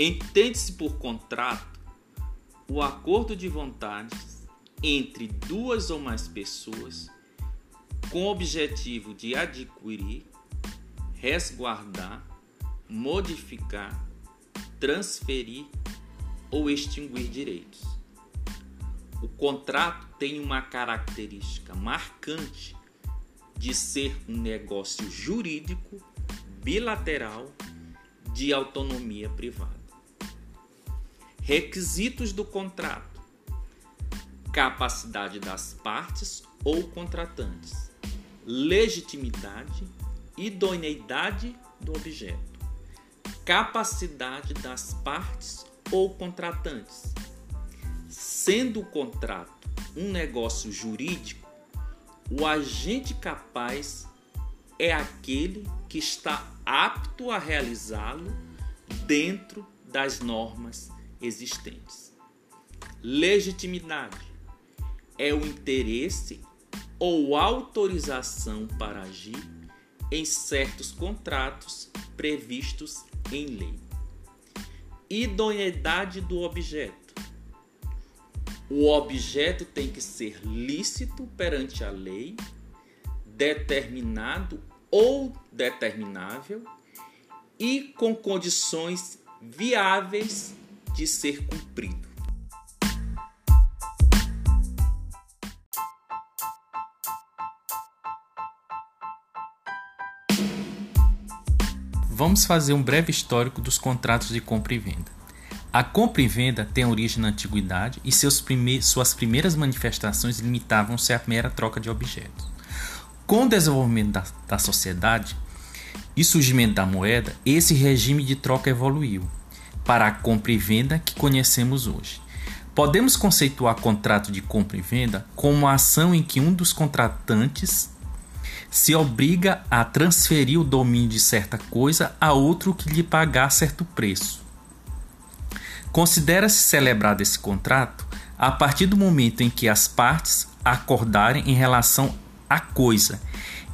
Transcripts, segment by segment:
Entende-se por contrato o acordo de vontades entre duas ou mais pessoas com o objetivo de adquirir, resguardar, modificar, transferir ou extinguir direitos. O contrato tem uma característica marcante de ser um negócio jurídico bilateral de autonomia privada. Requisitos do contrato: capacidade das partes ou contratantes, legitimidade, idoneidade do objeto, capacidade das partes ou contratantes. Sendo o contrato um negócio jurídico, o agente capaz é aquele que está apto a realizá-lo dentro das normas existentes. Legitimidade é o interesse ou autorização para agir em certos contratos previstos em lei. Idoneidade do objeto. O objeto tem que ser lícito perante a lei, determinado ou determinável e com condições viáveis de ser cumprido. Vamos fazer um breve histórico dos contratos de compra e venda. A compra e venda tem origem na antiguidade e prime suas primeiras manifestações limitavam-se à mera troca de objetos. Com o desenvolvimento da, da sociedade e surgimento da moeda, esse regime de troca evoluiu para a compra e venda que conhecemos hoje. Podemos conceituar contrato de compra e venda como uma ação em que um dos contratantes se obriga a transferir o domínio de certa coisa a outro que lhe pagar certo preço. Considera-se celebrado esse contrato a partir do momento em que as partes acordarem em relação à coisa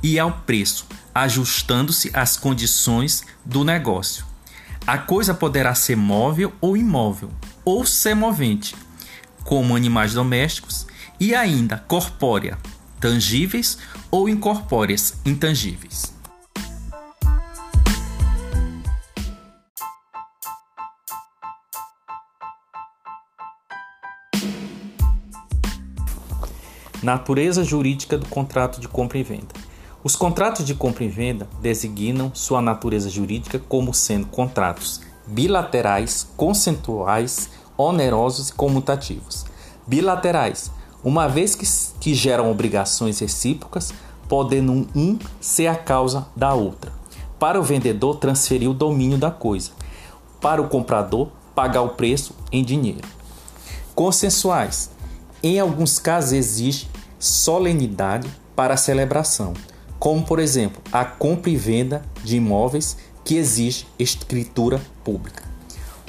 e ao preço, ajustando-se às condições do negócio. A coisa poderá ser móvel ou imóvel, ou semovente, como animais domésticos, e ainda corpórea, tangíveis ou incorpóreas, intangíveis. Natureza jurídica do contrato de compra e venda. Os contratos de compra e venda designam sua natureza jurídica como sendo contratos bilaterais, consensuais, onerosos e comutativos. Bilaterais, uma vez que, que geram obrigações recíprocas, podendo um ser a causa da outra. Para o vendedor, transferir o domínio da coisa. Para o comprador, pagar o preço em dinheiro. Consensuais. Em alguns casos, existe solenidade para a celebração como por exemplo a compra e venda de imóveis que exige escritura pública.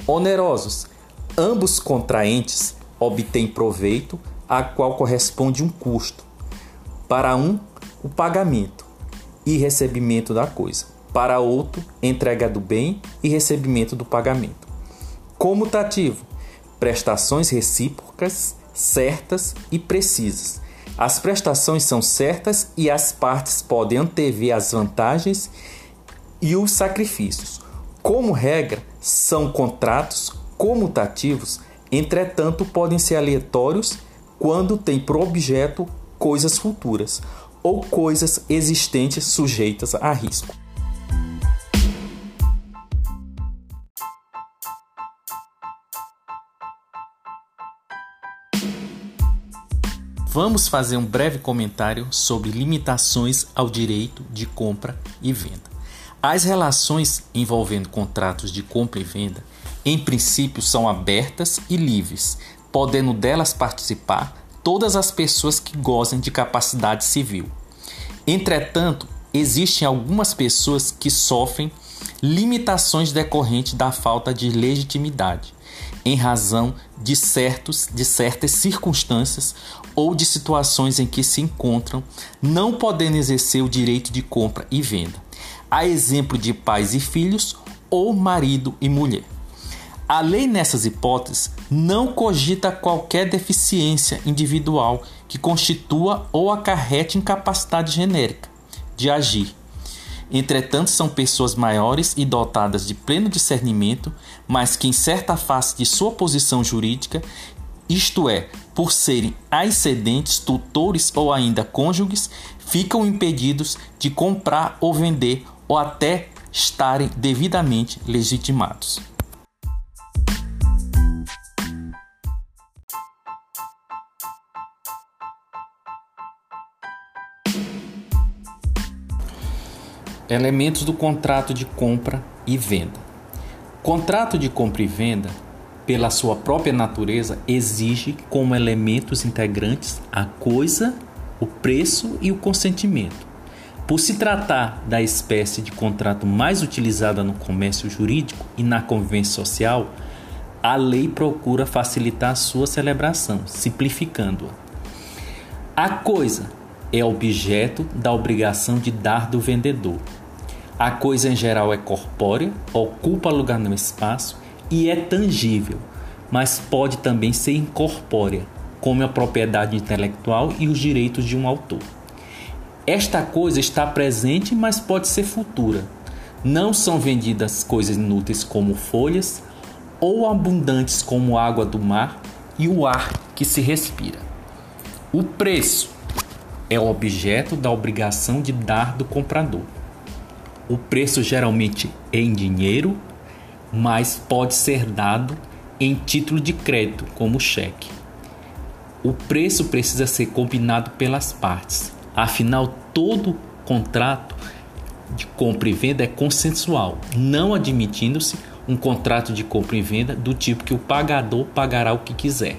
Onerosos: ambos contraentes obtêm proveito a qual corresponde um custo. Para um, o pagamento e recebimento da coisa. Para outro, entrega do bem e recebimento do pagamento. Comutativo: prestações recíprocas certas e precisas as prestações são certas e as partes podem antever as vantagens e os sacrifícios. Como regra, são contratos comutativos, entretanto, podem ser aleatórios quando têm por objeto coisas futuras ou coisas existentes sujeitas a risco. Vamos fazer um breve comentário sobre limitações ao direito de compra e venda. As relações envolvendo contratos de compra e venda, em princípio, são abertas e livres, podendo delas participar todas as pessoas que gozem de capacidade civil. Entretanto, existem algumas pessoas que sofrem limitações decorrentes da falta de legitimidade, em razão de, certos, de certas circunstâncias ou de situações em que se encontram, não podendo exercer o direito de compra e venda, a exemplo de pais e filhos ou marido e mulher. A lei nessas hipóteses não cogita qualquer deficiência individual que constitua ou acarrete incapacidade genérica de agir. Entretanto, são pessoas maiores e dotadas de pleno discernimento, mas que, em certa fase de sua posição jurídica, isto é, por serem ascendentes, tutores ou ainda cônjuges, ficam impedidos de comprar ou vender ou até estarem devidamente legitimados. Elementos do contrato de compra e venda. Contrato de compra e venda, pela sua própria natureza, exige como elementos integrantes a coisa, o preço e o consentimento. Por se tratar da espécie de contrato mais utilizada no comércio jurídico e na convivência social, a lei procura facilitar a sua celebração, simplificando-a. A coisa é objeto da obrigação de dar do vendedor. A coisa em geral é corpórea, ocupa lugar no espaço e é tangível, mas pode também ser incorpórea, como a propriedade intelectual e os direitos de um autor. Esta coisa está presente, mas pode ser futura. Não são vendidas coisas inúteis como folhas ou abundantes como água do mar e o ar que se respira. O preço é objeto da obrigação de dar do comprador. O preço geralmente é em dinheiro, mas pode ser dado em título de crédito, como cheque. O preço precisa ser combinado pelas partes, afinal, todo contrato de compra e venda é consensual, não admitindo-se um contrato de compra e venda do tipo que o pagador pagará o que quiser.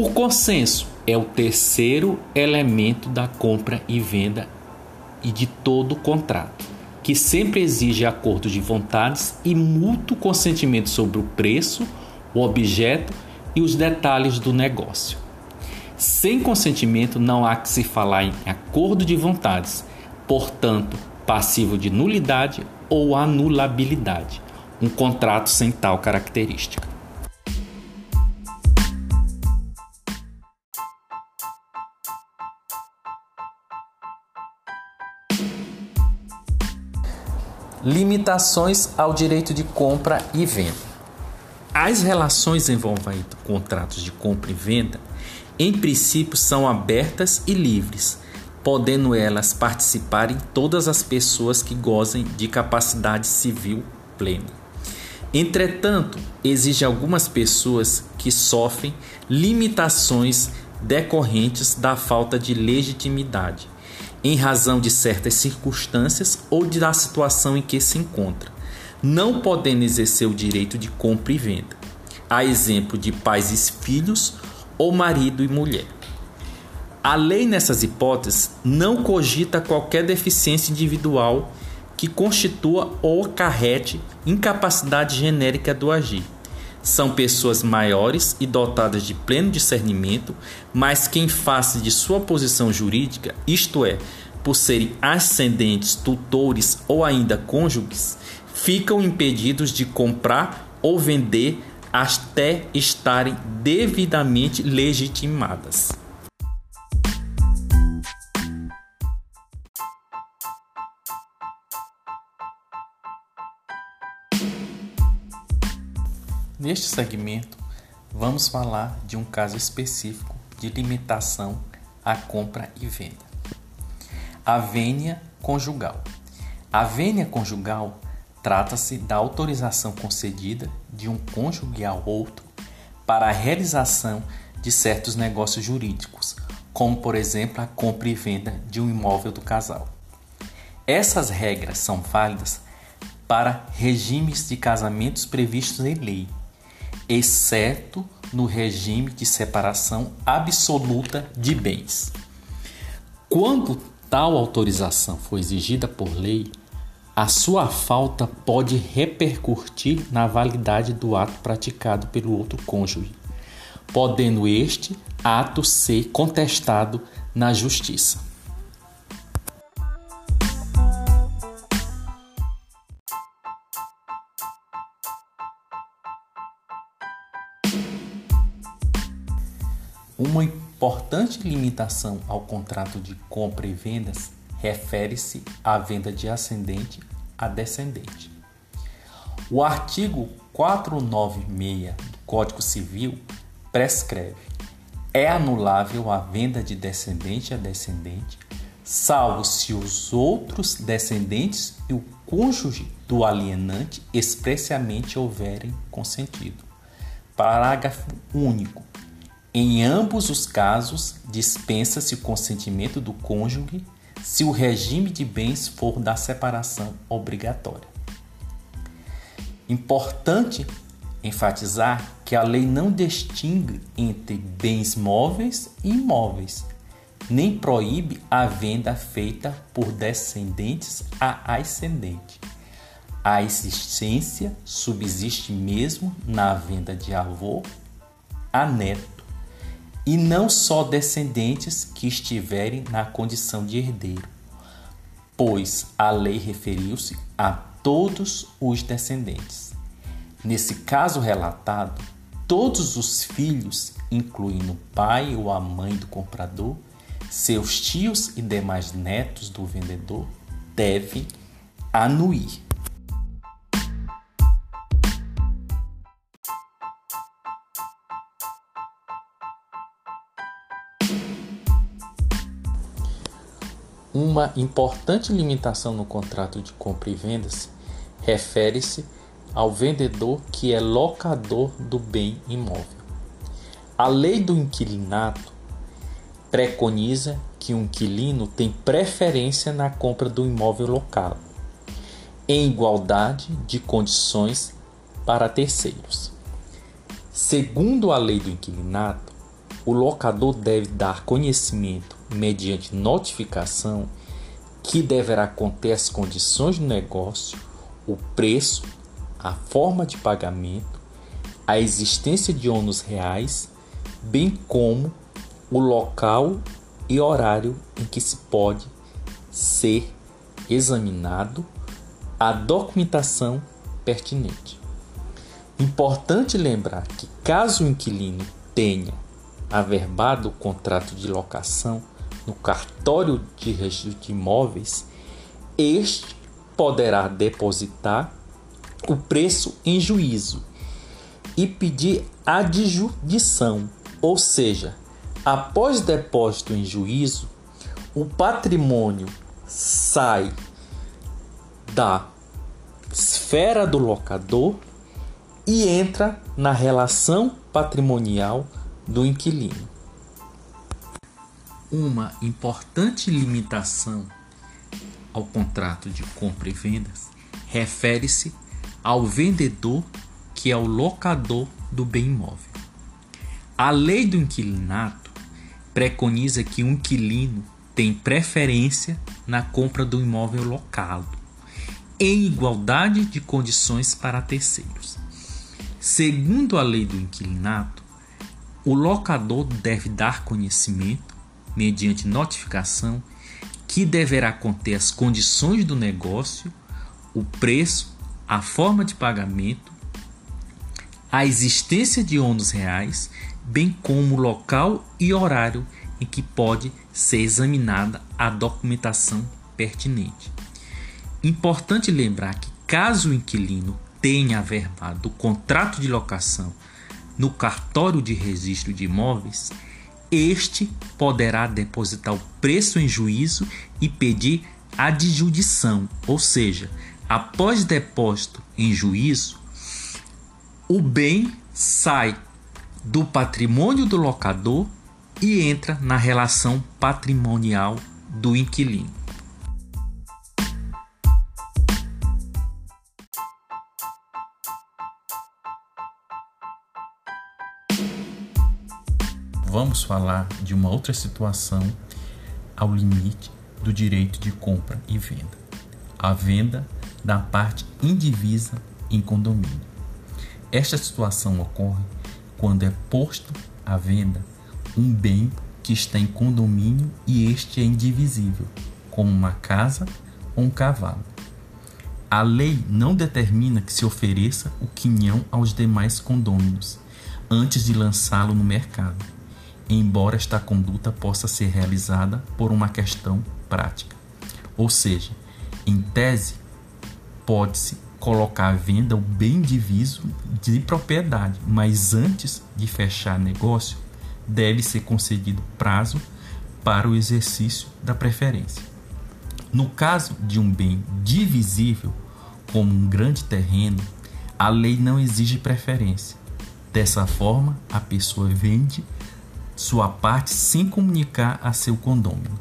O consenso é o terceiro elemento da compra e venda e de todo contrato, que sempre exige acordo de vontades e mútuo consentimento sobre o preço, o objeto e os detalhes do negócio. Sem consentimento não há que se falar em acordo de vontades, portanto, passivo de nulidade ou anulabilidade, um contrato sem tal característica. Limitações ao direito de compra e venda. As relações envolvendo contratos de compra e venda, em princípio, são abertas e livres, podendo elas participarem todas as pessoas que gozem de capacidade civil plena. Entretanto, exige algumas pessoas que sofrem limitações decorrentes da falta de legitimidade em razão de certas circunstâncias ou da situação em que se encontra, não podendo exercer o direito de compra e venda, a exemplo de pais e filhos ou marido e mulher. A lei nessas hipóteses não cogita qualquer deficiência individual que constitua ou acarrete incapacidade genérica do agir. São pessoas maiores e dotadas de pleno discernimento, mas que, em face de sua posição jurídica, isto é, por serem ascendentes, tutores ou ainda cônjuges, ficam impedidos de comprar ou vender até estarem devidamente legitimadas. Neste segmento, vamos falar de um caso específico de limitação à compra e venda. A vênia conjugal. A vênia conjugal trata-se da autorização concedida de um cônjuge ao outro para a realização de certos negócios jurídicos, como por exemplo a compra e venda de um imóvel do casal. Essas regras são válidas para regimes de casamentos previstos em lei exceto no regime de separação absoluta de bens. Quando tal autorização for exigida por lei, a sua falta pode repercutir na validade do ato praticado pelo outro cônjuge, podendo este ato ser contestado na justiça. Importante limitação ao contrato de compra e vendas refere-se à venda de ascendente a descendente. O artigo 496 do Código Civil prescreve: é anulável a venda de descendente a descendente, salvo se os outros descendentes e o cônjuge do alienante expressamente houverem consentido. Parágrafo único. Em ambos os casos, dispensa-se o consentimento do cônjuge se o regime de bens for da separação obrigatória. Importante enfatizar que a lei não distingue entre bens móveis e imóveis, nem proíbe a venda feita por descendentes a ascendente. A existência subsiste mesmo na venda de avô a neto, e não só descendentes que estiverem na condição de herdeiro, pois a lei referiu-se a todos os descendentes. Nesse caso relatado, todos os filhos, incluindo o pai ou a mãe do comprador, seus tios e demais netos do vendedor, devem anuir. Uma importante limitação no contrato de compra e vendas refere-se ao vendedor que é locador do bem imóvel. A lei do inquilinato preconiza que o inquilino tem preferência na compra do imóvel local, em igualdade de condições para terceiros. Segundo a lei do inquilinato, o locador deve dar conhecimento mediante notificação, que deverá conter as condições do negócio, o preço, a forma de pagamento, a existência de ônus reais, bem como o local e horário em que se pode ser examinado a documentação pertinente. Importante lembrar que, caso o inquilino tenha averbado o contrato de locação, no cartório de registro de imóveis, este poderá depositar o preço em juízo e pedir adjudição, ou seja, após depósito em juízo, o patrimônio sai da esfera do locador e entra na relação patrimonial do inquilino. Uma importante limitação ao contrato de compra e vendas refere-se ao vendedor que é o locador do bem imóvel. A lei do inquilinato preconiza que o inquilino tem preferência na compra do imóvel locado, em igualdade de condições para terceiros. Segundo a lei do inquilinato, o locador deve dar conhecimento mediante notificação, que deverá conter as condições do negócio, o preço, a forma de pagamento, a existência de ônus reais, bem como o local e horário em que pode ser examinada a documentação pertinente. Importante lembrar que, caso o inquilino tenha averbado o contrato de locação no cartório de registro de imóveis, este poderá depositar o preço em juízo e pedir adjudição, ou seja, após depósito em juízo, o bem sai do patrimônio do locador e entra na relação patrimonial do inquilino. Vamos falar de uma outra situação ao limite do direito de compra e venda. A venda da parte indivisa em condomínio. Esta situação ocorre quando é posto à venda um bem que está em condomínio e este é indivisível, como uma casa ou um cavalo. A lei não determina que se ofereça o quinhão aos demais condôminos antes de lançá-lo no mercado embora esta conduta possa ser realizada por uma questão prática. Ou seja, em tese, pode-se colocar à venda o bem diviso de propriedade, mas antes de fechar negócio, deve ser concedido prazo para o exercício da preferência. No caso de um bem divisível, como um grande terreno, a lei não exige preferência. Dessa forma, a pessoa vende sua parte sem comunicar a seu condômino.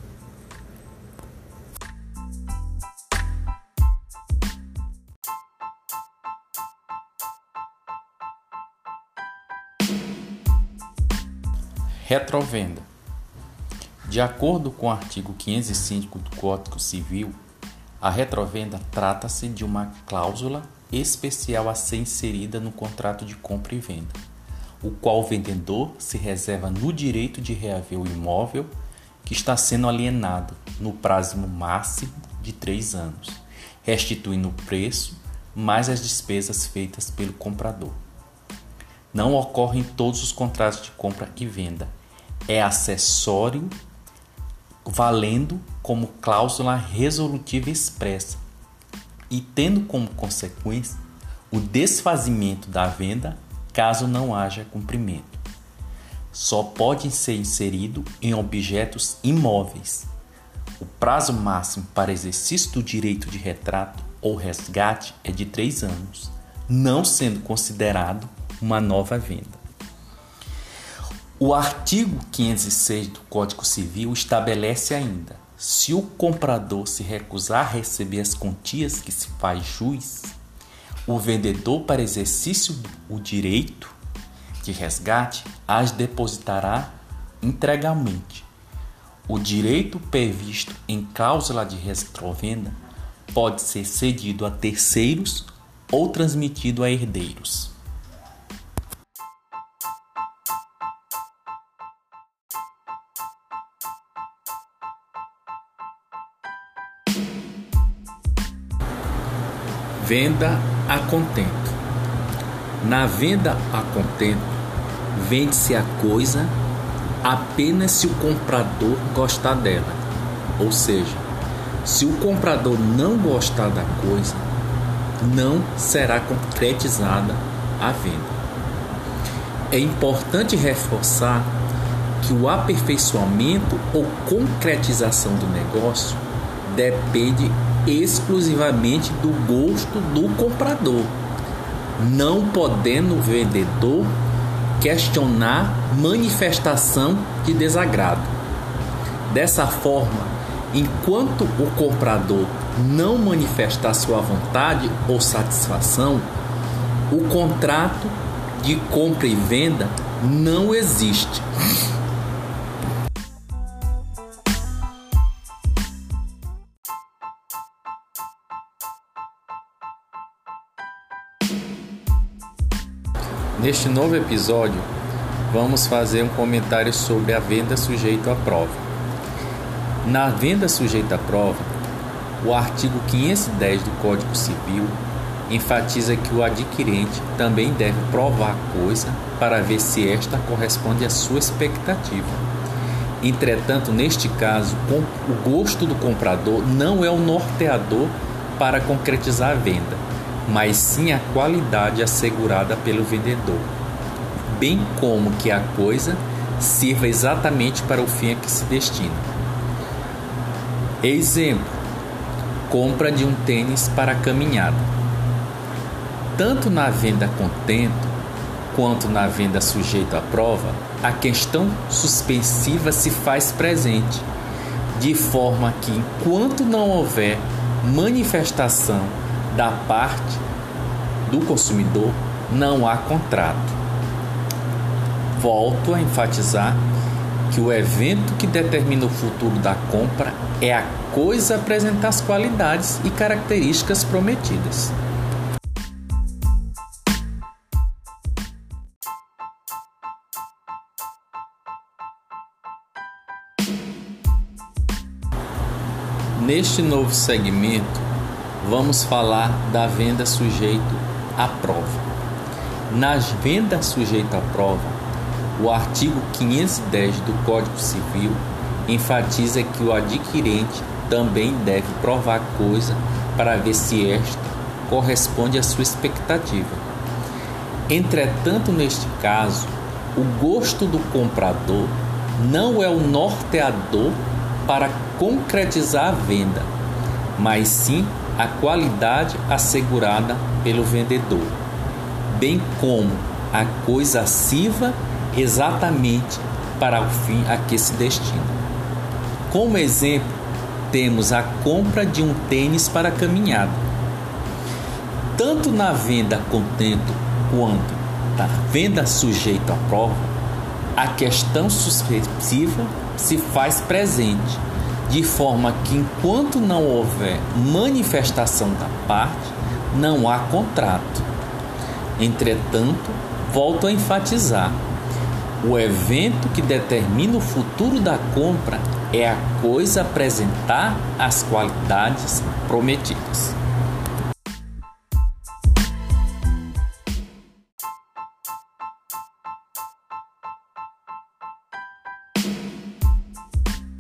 Retrovenda. De acordo com o artigo 505 do Código Civil, a retrovenda trata-se de uma cláusula especial a ser inserida no contrato de compra e venda, o qual o vendedor se reserva no direito de reaver o imóvel que está sendo alienado no prazo máximo de três anos, restituindo o preço mais as despesas feitas pelo comprador. Não ocorre em todos os contratos de compra e venda. É acessório valendo como cláusula resolutiva expressa e tendo como consequência o desfazimento da venda caso não haja cumprimento. Só pode ser inserido em objetos imóveis. O prazo máximo para exercício do direito de retrato ou resgate é de três anos, não sendo considerado uma nova venda. O artigo 506 do Código Civil estabelece ainda: se o comprador se recusar a receber as quantias que se faz juiz, o vendedor, para exercício do direito de resgate, as depositará integralmente. O direito previsto em cláusula de retrovenda pode ser cedido a terceiros ou transmitido a herdeiros. Venda a contento. Na venda a contento, vende-se a coisa apenas se o comprador gostar dela. Ou seja, se o comprador não gostar da coisa, não será concretizada a venda. É importante reforçar que o aperfeiçoamento ou concretização do negócio depende exclusivamente do gosto do comprador, não podendo o vendedor questionar manifestação de desagrado. Dessa forma, enquanto o comprador não manifestar sua vontade ou satisfação, o contrato de compra e venda não existe. Neste novo episódio, vamos fazer um comentário sobre a venda sujeita à prova. Na venda sujeita à prova, o artigo 510 do Código Civil enfatiza que o adquirente também deve provar a coisa para ver se esta corresponde à sua expectativa. Entretanto, neste caso, o gosto do comprador não é o norteador para concretizar a venda mas sim a qualidade assegurada pelo vendedor, bem como que a coisa sirva exatamente para o fim a que se destina. Exemplo: compra de um tênis para caminhada. Tanto na venda contento quanto na venda sujeita à prova, a questão suspensiva se faz presente, de forma que enquanto não houver manifestação da parte do consumidor não há contrato. Volto a enfatizar que o evento que determina o futuro da compra é a coisa apresentar as qualidades e características prometidas. Neste novo segmento, vamos falar da venda sujeito à prova. Nas vendas sujeitas à prova, O artigo 510 do Código Civil enfatiza que o adquirente também deve provar coisa para ver se esta corresponde à sua expectativa. Entretanto, neste caso, o gosto do comprador não é o norteador para concretizar a venda, mas sim a qualidade assegurada pelo vendedor, bem como a coisa sirva exatamente para o fim a que se destina. Como exemplo, temos a compra de um tênis para caminhada. Tanto na venda contento quanto na venda sujeito à prova, a questão suspensiva se faz presente, de forma que enquanto não houver manifestação da parte, não há contrato. Entretanto, volto a enfatizar: o evento que determina o futuro da compra é a coisa apresentar as qualidades prometidas.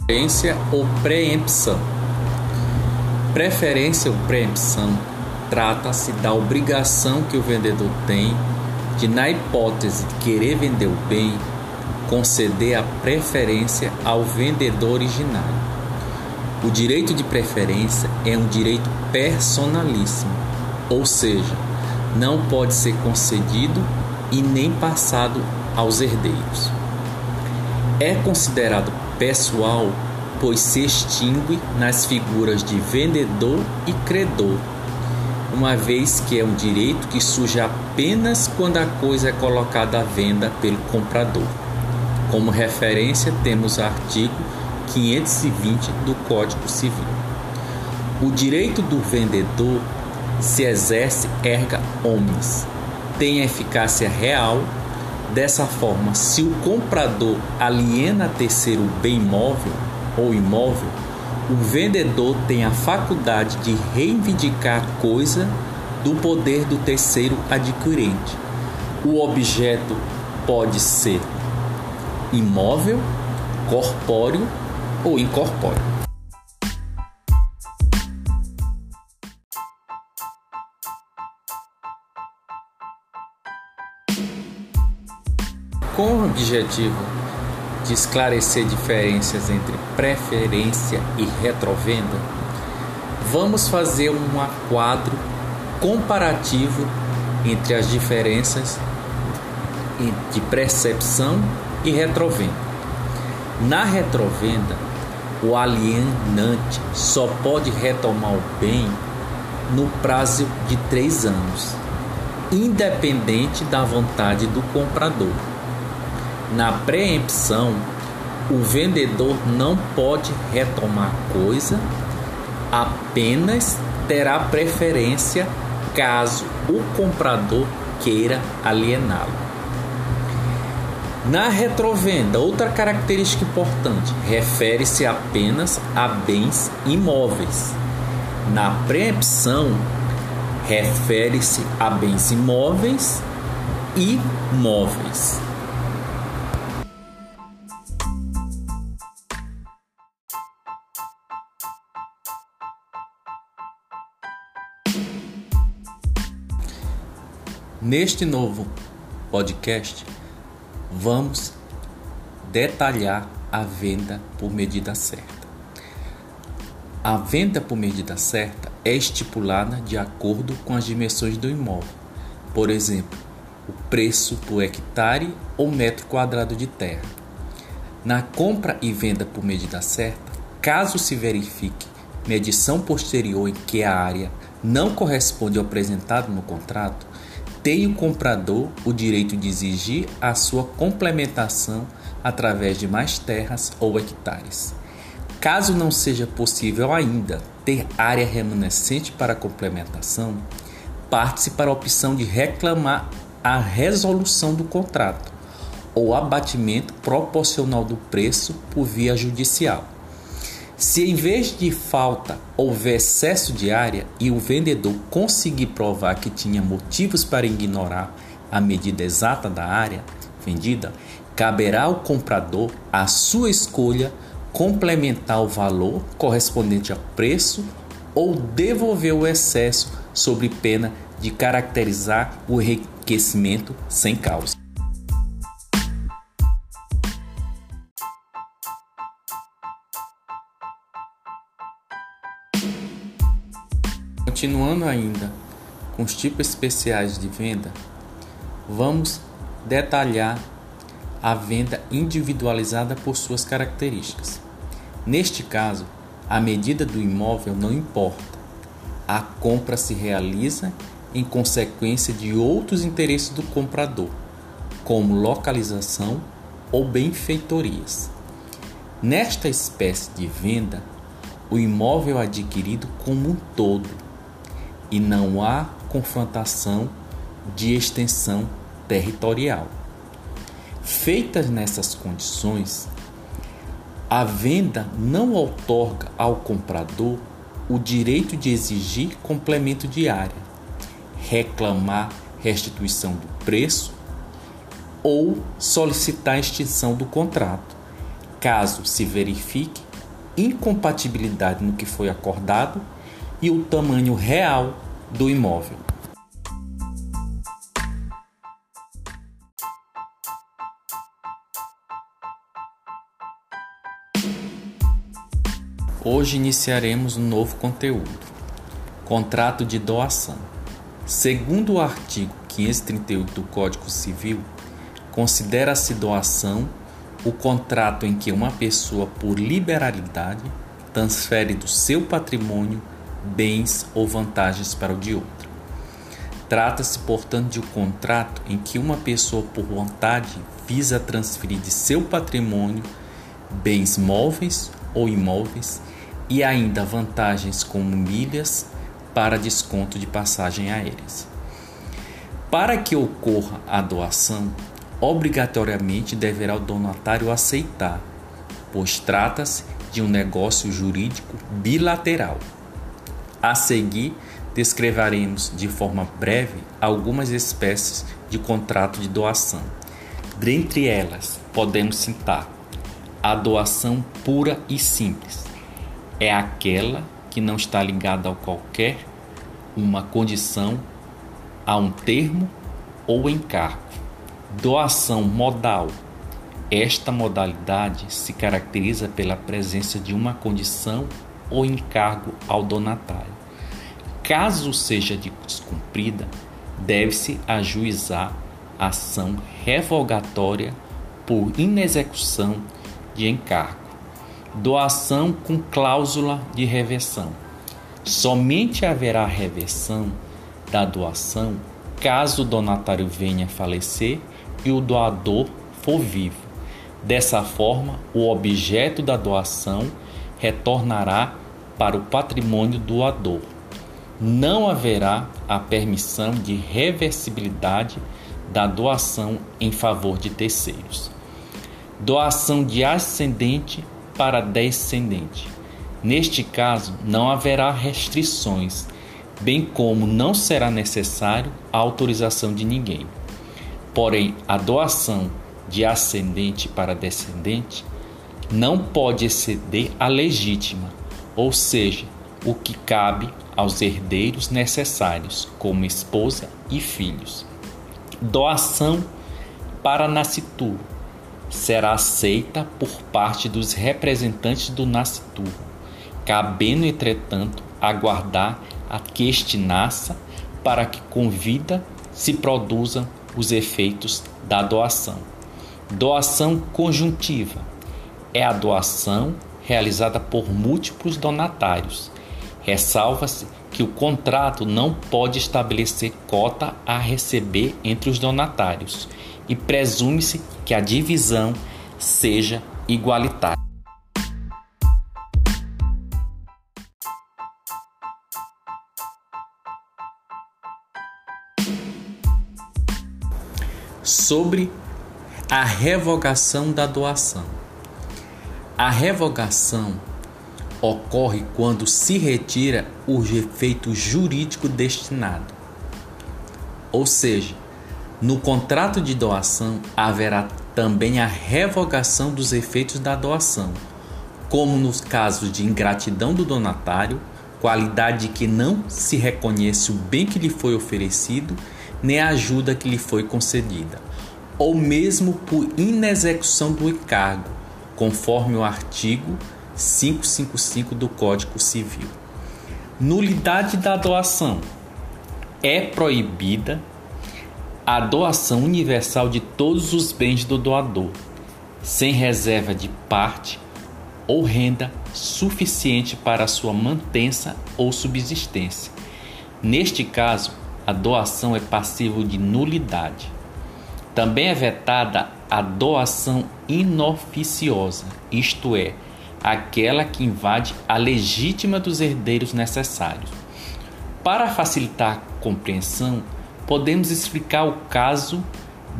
Preferência ou preempção. Preferência ou preempção trata-se da obrigação que o vendedor tem de, na hipótese de querer vender o bem, conceder a preferência ao vendedor originário. O direito de preferência é um direito personalíssimo, ou seja, não pode ser concedido e nem passado aos herdeiros. É considerado pessoal, pois se extingue nas figuras de vendedor e credor, uma vez que é um direito que surge apenas quando a coisa é colocada à venda pelo comprador. Como referência, temos o artigo 520 do Código Civil. O direito do vendedor se exerce erga omnes, tem eficácia real Dessa forma, se o comprador aliena terceiro bem móvel ou imóvel, o vendedor tem a faculdade de reivindicar a coisa do poder do terceiro adquirente. O objeto pode ser imóvel, corpóreo ou incorpóreo. Com o objetivo de esclarecer diferenças entre preferência e retrovenda, vamos fazer um quadro comparativo entre as diferenças de percepção e retrovenda. Na retrovenda, o alienante só pode retomar o bem no prazo de três anos, independente da vontade do comprador. Na preempção, o vendedor não pode retomar coisa, apenas terá preferência caso o comprador queira aliená-lo. Na retrovenda, outra característica importante refere-se apenas a bens imóveis. Na preempção, refere-se a bens imóveis e móveis. Neste novo podcast, vamos detalhar a venda por medida certa. A venda por medida certa é estipulada de acordo com as dimensões do imóvel. Por exemplo, o preço por hectare ou metro quadrado de terra. Na compra e venda por medida certa, caso se verifique medição posterior em que a área não corresponde ao apresentado no contrato, tem o comprador o direito de exigir a sua complementação através de mais terras ou hectares. Caso não seja possível ainda ter área remanescente para complementação, parte-se para a opção de reclamar a resolução do contrato ou abatimento proporcional do preço por via judicial. Se em vez de falta houver excesso de área e o vendedor conseguir provar que tinha motivos para ignorar a medida exata da área vendida, caberá ao comprador a sua escolha complementar o valor correspondente ao preço ou devolver o excesso sob pena de caracterizar o enriquecimento sem causa. Continuando ainda com os tipos especiais de venda, vamos detalhar a venda individualizada por suas características. Neste caso, a medida do imóvel não importa. A compra se realiza em consequência de outros interesses do comprador, como localização ou benfeitorias. Nesta espécie de venda, o imóvel é adquirido como um todo e não há confrontação de extensão territorial. Feitas nessas condições, a venda não outorga ao comprador o direito de exigir complemento de área, reclamar restituição do preço ou solicitar a extinção do contrato, caso se verifique incompatibilidade no que foi acordado e o tamanho real do imóvel. Hoje iniciaremos um novo conteúdo: contrato de doação. Segundo o artigo 538 do Código Civil, considera-se doação o contrato em que uma pessoa, por liberalidade, transfere do seu patrimônio bens ou vantagens para o de outra. Trata-se, portanto, de um contrato em que uma pessoa, por vontade, visa transferir de seu patrimônio bens móveis ou imóveis e ainda vantagens como milhas para desconto de passagem aéreas. Para que ocorra a doação, obrigatoriamente deverá o donatário aceitar, pois trata-se de um negócio jurídico bilateral. A seguir, descreveremos de forma breve algumas espécies de contrato de doação. Dentre elas, podemos citar a doação pura e simples, é aquela que não está ligada a qualquer uma condição, a um termo ou encargo. Doação modal. Esta modalidade se caracteriza pela presença de uma condição ou encargo ao donatário. Caso seja descumprida, deve-se ajuizar ação revogatória por inexecução de encargo doação com cláusula de reversão. Somente haverá reversão da doação caso o donatário venha a falecer e o doador for vivo. Dessa forma, o objeto da doação retornará para o patrimônio doador. Não haverá a permissão de reversibilidade da doação em favor de terceiros. Doação de ascendente para descendente. Neste caso, não haverá restrições, bem como não será necessário a autorização de ninguém. Porém, a doação de ascendente para descendente não pode exceder a legítima, ou seja, o que cabe aos herdeiros necessários, como esposa e filhos. Doação para nascituro será aceita por parte dos representantes do nascituro, cabendo, entretanto, aguardar a que este nasça para que com vida se produzam os efeitos da doação. Doação conjuntiva é a doação realizada por múltiplos donatários. Ressalva-se que o contrato não pode estabelecer cota a receber entre os donatários e presume-se que a divisão seja igualitária. Sobre a revogação da doação. A revogação ocorre quando se retira o efeito jurídico destinado. Ou seja, no contrato de doação haverá também a revogação dos efeitos da doação, como nos casos de ingratidão do donatário, qualidade que não se reconhece o bem que lhe foi oferecido, nem a ajuda que lhe foi concedida, ou mesmo por inexecução do encargo, conforme o artigo 555 do Código Civil. Nulidade da doação. É proibida a doação universal de todos os bens do doador, sem reserva de parte ou renda suficiente para sua mantença ou subsistência. Neste caso, a doação é passível de nulidade. Também é vetada a doação inoficiosa, isto é, aquela que invade a legítima dos herdeiros necessários. Para facilitar a compreensão, podemos explicar o caso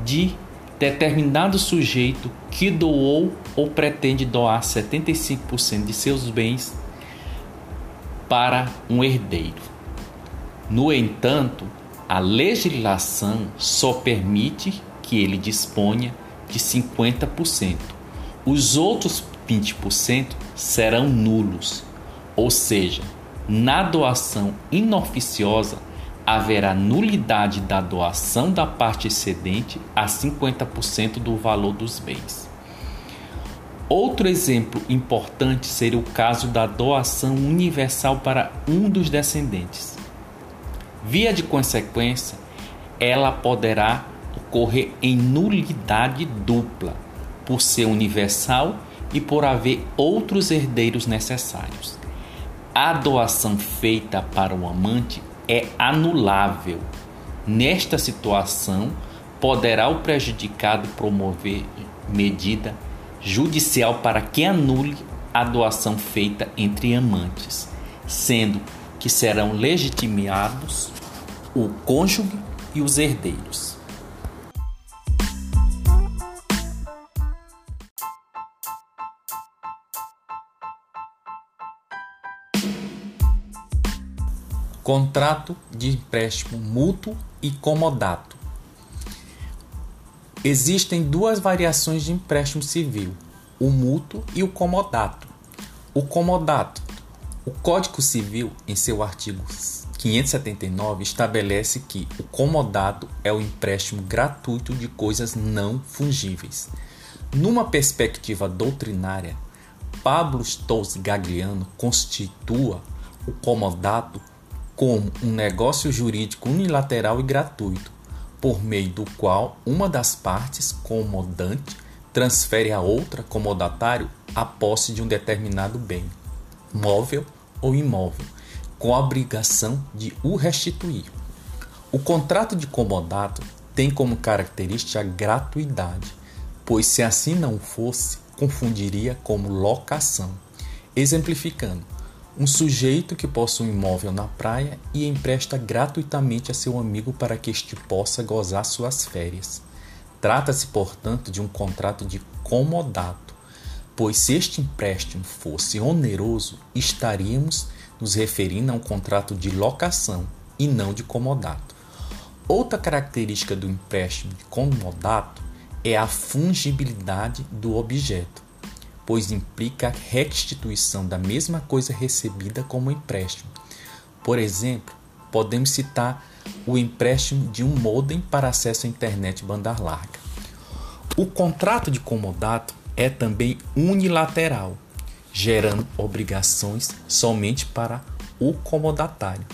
de determinado sujeito que doou ou pretende doar 75% de seus bens para um herdeiro. No entanto, a legislação só permite que ele disponha de 50%. Os outros 20% serão nulos, ou seja, na doação inoficiosa haverá nulidade da doação da parte excedente a 50% do valor dos bens. Outro exemplo importante seria o caso da doação universal para um dos descendentes. Via de consequência, ela poderá ocorrer em nulidade dupla, por ser universal e por haver outros herdeiros necessários. A doação feita para o amante é anulável. Nesta situação, poderá o prejudicado promover medida judicial para que anule a doação feita entre amantes, sendo que serão legitimados o cônjuge e os herdeiros. Contrato de empréstimo mútuo e comodato. Existem duas variações de empréstimo civil, o mútuo e o comodato. O comodato. O Código Civil, em seu artigo 579, estabelece que o comodato é o empréstimo gratuito de coisas não fungíveis. Numa perspectiva doutrinária, Pablo Stolz Gagliano constitua o comodato como um negócio jurídico unilateral e gratuito, por meio do qual uma das partes comodante transfere a outra comodatário a posse de um determinado bem, móvel ou imóvel, com a obrigação de o restituir. O contrato de comodato tem como característica a gratuidade, pois se assim não fosse, confundiria como locação. Exemplificando, um sujeito que possui um imóvel na praia e empresta gratuitamente a seu amigo para que este possa gozar suas férias. Trata-se, portanto, de um contrato de comodato, pois se este empréstimo fosse oneroso, estaríamos nos referindo a um contrato de locação e não de comodato. Outra característica do empréstimo de comodato é a fungibilidade do objeto pois implica a restituição da mesma coisa recebida como empréstimo. Por exemplo, podemos citar o empréstimo de um modem para acesso à internet banda larga. O contrato de comodato é também unilateral, gerando obrigações somente para o comodatário.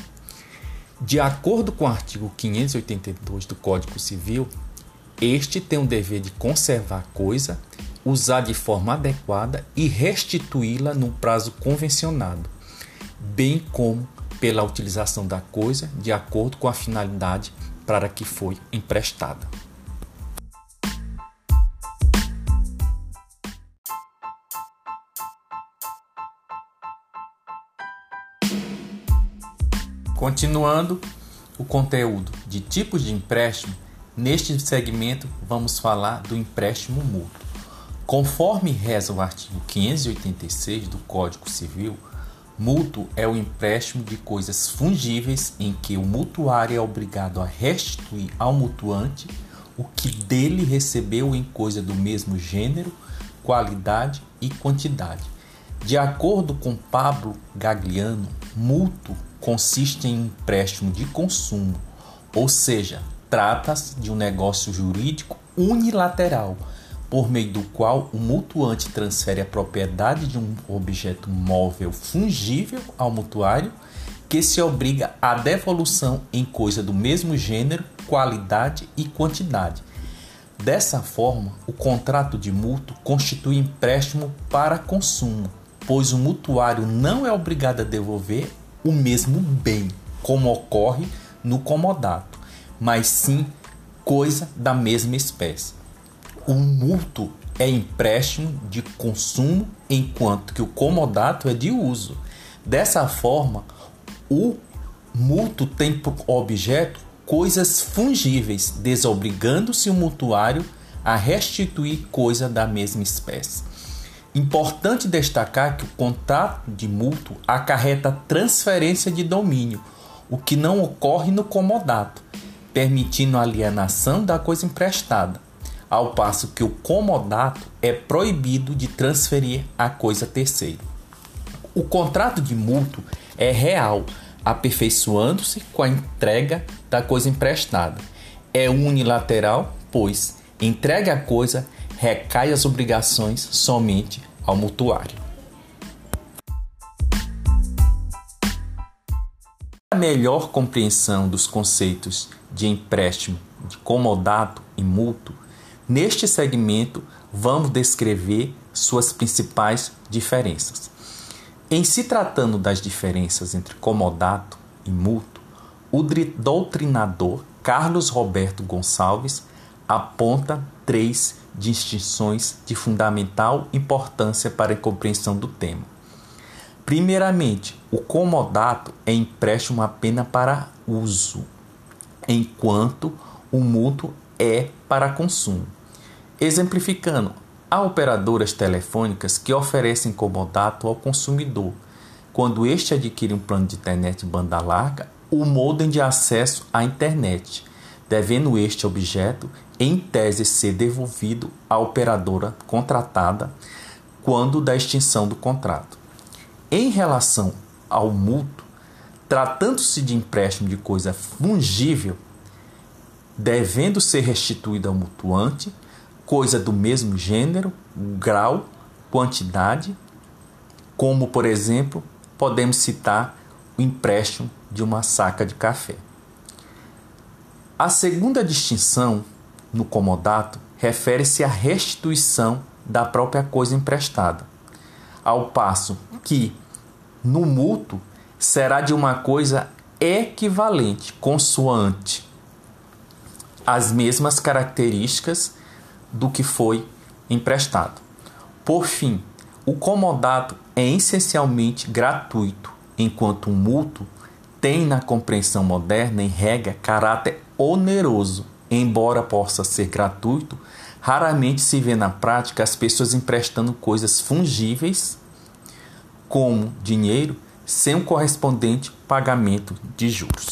De acordo com o artigo 582 do Código Civil, este tem o dever de conservar a coisa usar de forma adequada e restituí-la no prazo convencionado, bem como pela utilização da coisa de acordo com a finalidade para que foi emprestada. Continuando o conteúdo de tipos de empréstimo, neste segmento vamos falar do empréstimo mútuo. Conforme reza o artigo 586 do Código Civil, mútuo é o empréstimo de coisas fungíveis em que o mutuário é obrigado a restituir ao mutuante o que dele recebeu em coisa do mesmo gênero, qualidade e quantidade. De acordo com Pablo Gagliano, mútuo consiste em empréstimo de consumo, ou seja, trata-se de um negócio jurídico unilateral, por meio do qual o mutuante transfere a propriedade de um objeto móvel fungível ao mutuário, que se obriga à devolução em coisa do mesmo gênero, qualidade e quantidade. Dessa forma, o contrato de mútuo constitui empréstimo para consumo, pois o mutuário não é obrigado a devolver o mesmo bem, como ocorre no comodato, mas sim coisa da mesma espécie. O mútuo é empréstimo de consumo, enquanto que o comodato é de uso. Dessa forma, o mútuo tem por objeto coisas fungíveis, desobrigando-se o mutuário a restituir coisa da mesma espécie. Importante destacar que o contrato de mútuo acarreta transferência de domínio, o que não ocorre no comodato, permitindo a alienação da coisa emprestada, ao passo que o comodato é proibido de transferir a coisa terceiro. O contrato de mútuo é real, aperfeiçoando-se com a entrega da coisa emprestada. É unilateral, pois entrega a coisa recai as obrigações somente ao mutuário. A melhor compreensão dos conceitos de empréstimo, de comodato e mútuo, neste segmento vamos descrever suas principais diferenças. Em se tratando das diferenças entre comodato e mútuo, o doutrinador Carlos Roberto Gonçalves aponta três distinções de fundamental importância para a compreensão do tema. Primeiramente, o comodato é empréstimo apenas para uso, enquanto o mútuo é para consumo. Exemplificando, há operadoras telefônicas que oferecem comodato ao consumidor. Quando este adquire um plano de internet banda larga, o modem de acesso à internet, devendo este objeto em tese ser devolvido à operadora contratada quando da extinção do contrato. Em relação ao mútuo, tratando-se de empréstimo de coisa fungível, devendo ser restituída ao mutuante, coisa do mesmo gênero, grau, quantidade, como por exemplo, podemos citar o empréstimo de uma saca de café. A segunda distinção no comodato refere-se à restituição da própria coisa emprestada, ao passo que no mútuo será de uma coisa equivalente, consoante as mesmas características do que foi emprestado. Por fim, o comodato é essencialmente gratuito, enquanto o mútuo tem na compreensão moderna, em regra, caráter oneroso embora possa ser gratuito, raramente se vê na prática as pessoas emprestando coisas fungíveis, como dinheiro, sem um correspondente pagamento de juros.